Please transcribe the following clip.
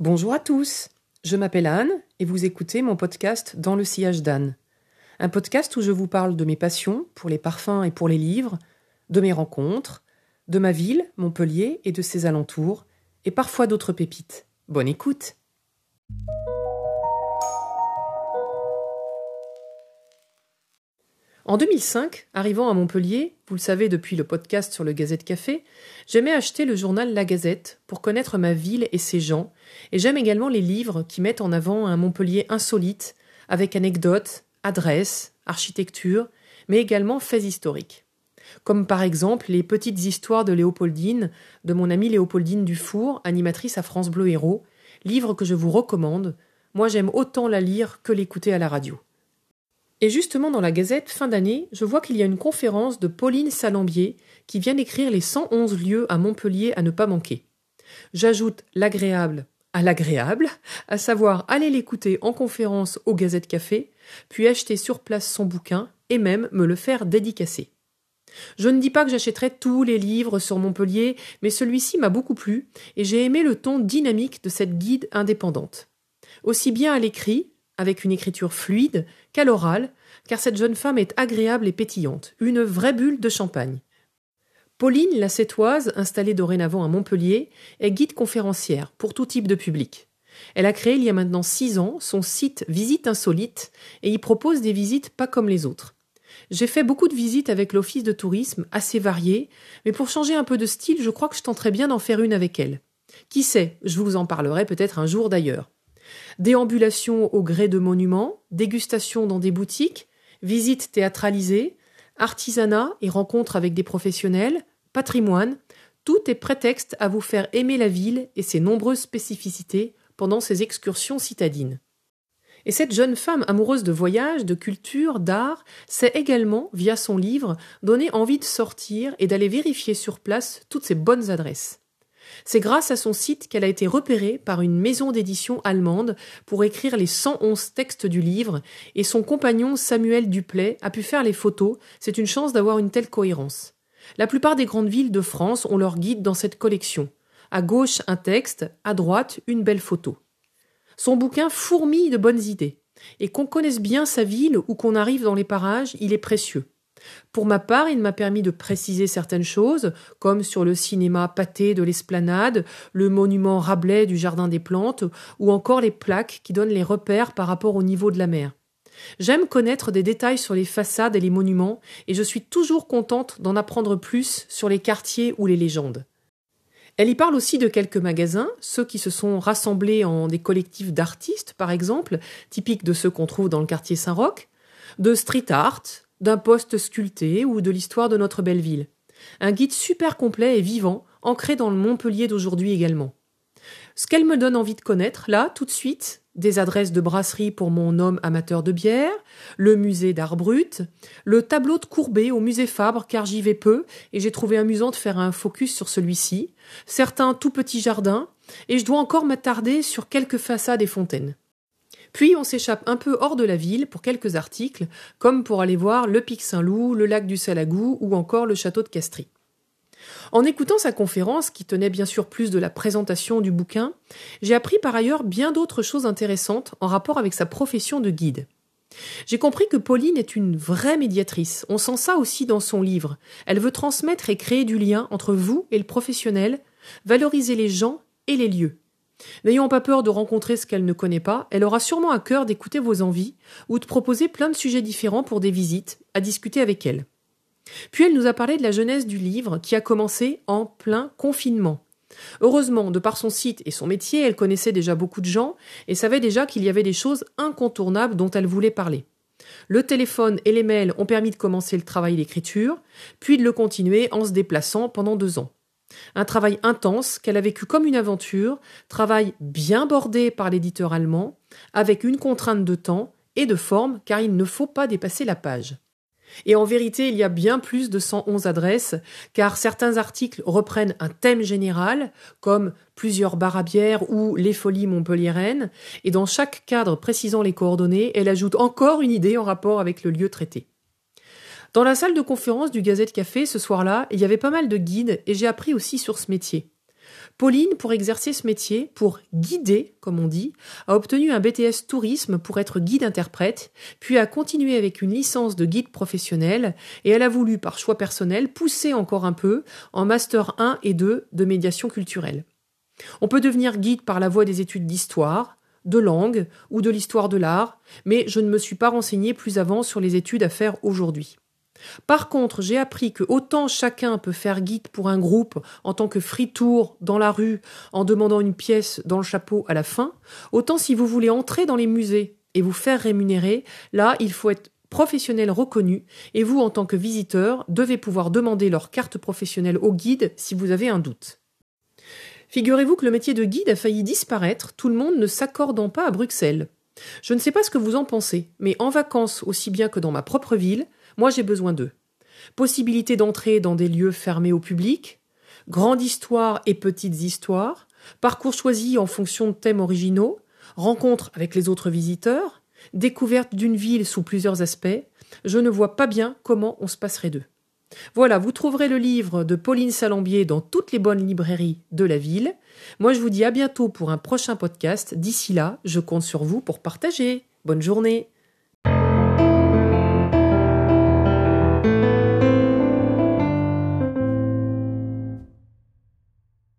Bonjour à tous, je m'appelle Anne et vous écoutez mon podcast Dans le sillage d'Anne. Un podcast où je vous parle de mes passions pour les parfums et pour les livres, de mes rencontres, de ma ville, Montpellier et de ses alentours, et parfois d'autres pépites. Bonne écoute! En 2005, arrivant à Montpellier, vous le savez depuis le podcast sur le Gazette Café, j'aimais acheter le journal La Gazette pour connaître ma ville et ses gens, et j'aime également les livres qui mettent en avant un Montpellier insolite, avec anecdotes, adresses, architecture, mais également faits historiques. Comme par exemple les petites histoires de Léopoldine, de mon amie Léopoldine Dufour, animatrice à France Bleu Héros, livre que je vous recommande. Moi j'aime autant la lire que l'écouter à la radio. Et justement, dans la Gazette, fin d'année, je vois qu'il y a une conférence de Pauline Salambier qui vient d'écrire les 111 lieux à Montpellier à ne pas manquer. J'ajoute l'agréable à l'agréable, à savoir aller l'écouter en conférence au Gazette Café, puis acheter sur place son bouquin et même me le faire dédicacer. Je ne dis pas que j'achèterai tous les livres sur Montpellier, mais celui-ci m'a beaucoup plu et j'ai aimé le ton dynamique de cette guide indépendante. Aussi bien à l'écrit, avec une écriture fluide, qu'à l'oral, car cette jeune femme est agréable et pétillante, une vraie bulle de champagne. Pauline, la sétoise, installée dorénavant à Montpellier, est guide conférencière pour tout type de public. Elle a créé il y a maintenant six ans son site Visite Insolite et y propose des visites pas comme les autres. J'ai fait beaucoup de visites avec l'office de tourisme, assez variées, mais pour changer un peu de style, je crois que je tenterai bien d'en faire une avec elle. Qui sait, je vous en parlerai peut-être un jour d'ailleurs. Déambulation au gré de monuments, dégustation dans des boutiques, visites théâtralisées, artisanat et rencontres avec des professionnels, patrimoine, tout est prétexte à vous faire aimer la ville et ses nombreuses spécificités pendant ces excursions citadines. Et cette jeune femme amoureuse de voyage, de culture, d'art, sait également, via son livre, donner envie de sortir et d'aller vérifier sur place toutes ces bonnes adresses. C'est grâce à son site qu'elle a été repérée par une maison d'édition allemande pour écrire les 111 textes du livre, et son compagnon Samuel Duplay a pu faire les photos. C'est une chance d'avoir une telle cohérence. La plupart des grandes villes de France ont leur guide dans cette collection. À gauche, un texte, à droite, une belle photo. Son bouquin fourmille de bonnes idées. Et qu'on connaisse bien sa ville ou qu'on arrive dans les parages, il est précieux. Pour ma part, il m'a permis de préciser certaines choses, comme sur le cinéma pâté de l'esplanade, le monument Rabelais du Jardin des Plantes, ou encore les plaques qui donnent les repères par rapport au niveau de la mer. J'aime connaître des détails sur les façades et les monuments, et je suis toujours contente d'en apprendre plus sur les quartiers ou les légendes. Elle y parle aussi de quelques magasins, ceux qui se sont rassemblés en des collectifs d'artistes, par exemple, typiques de ceux qu'on trouve dans le quartier Saint-Roch, de street art, d'un poste sculpté ou de l'histoire de notre belle ville. Un guide super complet et vivant, ancré dans le Montpellier d'aujourd'hui également. Ce qu'elle me donne envie de connaître, là, tout de suite, des adresses de brasserie pour mon homme amateur de bière, le musée d'art brut, le tableau de Courbet au musée Fabre car j'y vais peu et j'ai trouvé amusant de faire un focus sur celui-ci, certains tout petits jardins, et je dois encore m'attarder sur quelques façades et fontaines. Puis on s'échappe un peu hors de la ville pour quelques articles, comme pour aller voir le Pic Saint-Loup, le lac du Salagou ou encore le château de Castries. En écoutant sa conférence, qui tenait bien sûr plus de la présentation du bouquin, j'ai appris par ailleurs bien d'autres choses intéressantes en rapport avec sa profession de guide. J'ai compris que Pauline est une vraie médiatrice. On sent ça aussi dans son livre. Elle veut transmettre et créer du lien entre vous et le professionnel, valoriser les gens et les lieux. N'ayant pas peur de rencontrer ce qu'elle ne connaît pas, elle aura sûrement à cœur d'écouter vos envies ou de proposer plein de sujets différents pour des visites, à discuter avec elle. Puis elle nous a parlé de la jeunesse du livre qui a commencé en plein confinement. Heureusement, de par son site et son métier, elle connaissait déjà beaucoup de gens et savait déjà qu'il y avait des choses incontournables dont elle voulait parler. Le téléphone et les mails ont permis de commencer le travail d'écriture, puis de le continuer en se déplaçant pendant deux ans. Un travail intense qu'elle a vécu comme une aventure, travail bien bordé par l'éditeur allemand, avec une contrainte de temps et de forme car il ne faut pas dépasser la page. Et en vérité, il y a bien plus de 111 adresses, car certains articles reprennent un thème général, comme plusieurs bière ou les folies montpelliéraines, et dans chaque cadre précisant les coordonnées, elle ajoute encore une idée en rapport avec le lieu traité. Dans la salle de conférence du Gazette Café ce soir-là, il y avait pas mal de guides et j'ai appris aussi sur ce métier. Pauline, pour exercer ce métier, pour guider, comme on dit, a obtenu un BTS tourisme pour être guide interprète, puis a continué avec une licence de guide professionnel, et elle a voulu, par choix personnel, pousser encore un peu en master 1 et 2 de médiation culturelle. On peut devenir guide par la voie des études d'histoire, de langue ou de l'histoire de l'art, mais je ne me suis pas renseigné plus avant sur les études à faire aujourd'hui. Par contre, j'ai appris que autant chacun peut faire guide pour un groupe en tant que free tour dans la rue en demandant une pièce dans le chapeau à la fin, autant si vous voulez entrer dans les musées et vous faire rémunérer, là, il faut être professionnel reconnu et vous, en tant que visiteur, devez pouvoir demander leur carte professionnelle au guide si vous avez un doute. Figurez-vous que le métier de guide a failli disparaître, tout le monde ne s'accordant pas à Bruxelles. Je ne sais pas ce que vous en pensez, mais en vacances aussi bien que dans ma propre ville, moi, j'ai besoin d'eux. Possibilité d'entrer dans des lieux fermés au public, grande histoire et petites histoires, parcours choisis en fonction de thèmes originaux, rencontres avec les autres visiteurs, découverte d'une ville sous plusieurs aspects, je ne vois pas bien comment on se passerait d'eux. Voilà, vous trouverez le livre de Pauline Salambier dans toutes les bonnes librairies de la ville. Moi, je vous dis à bientôt pour un prochain podcast. D'ici là, je compte sur vous pour partager. Bonne journée.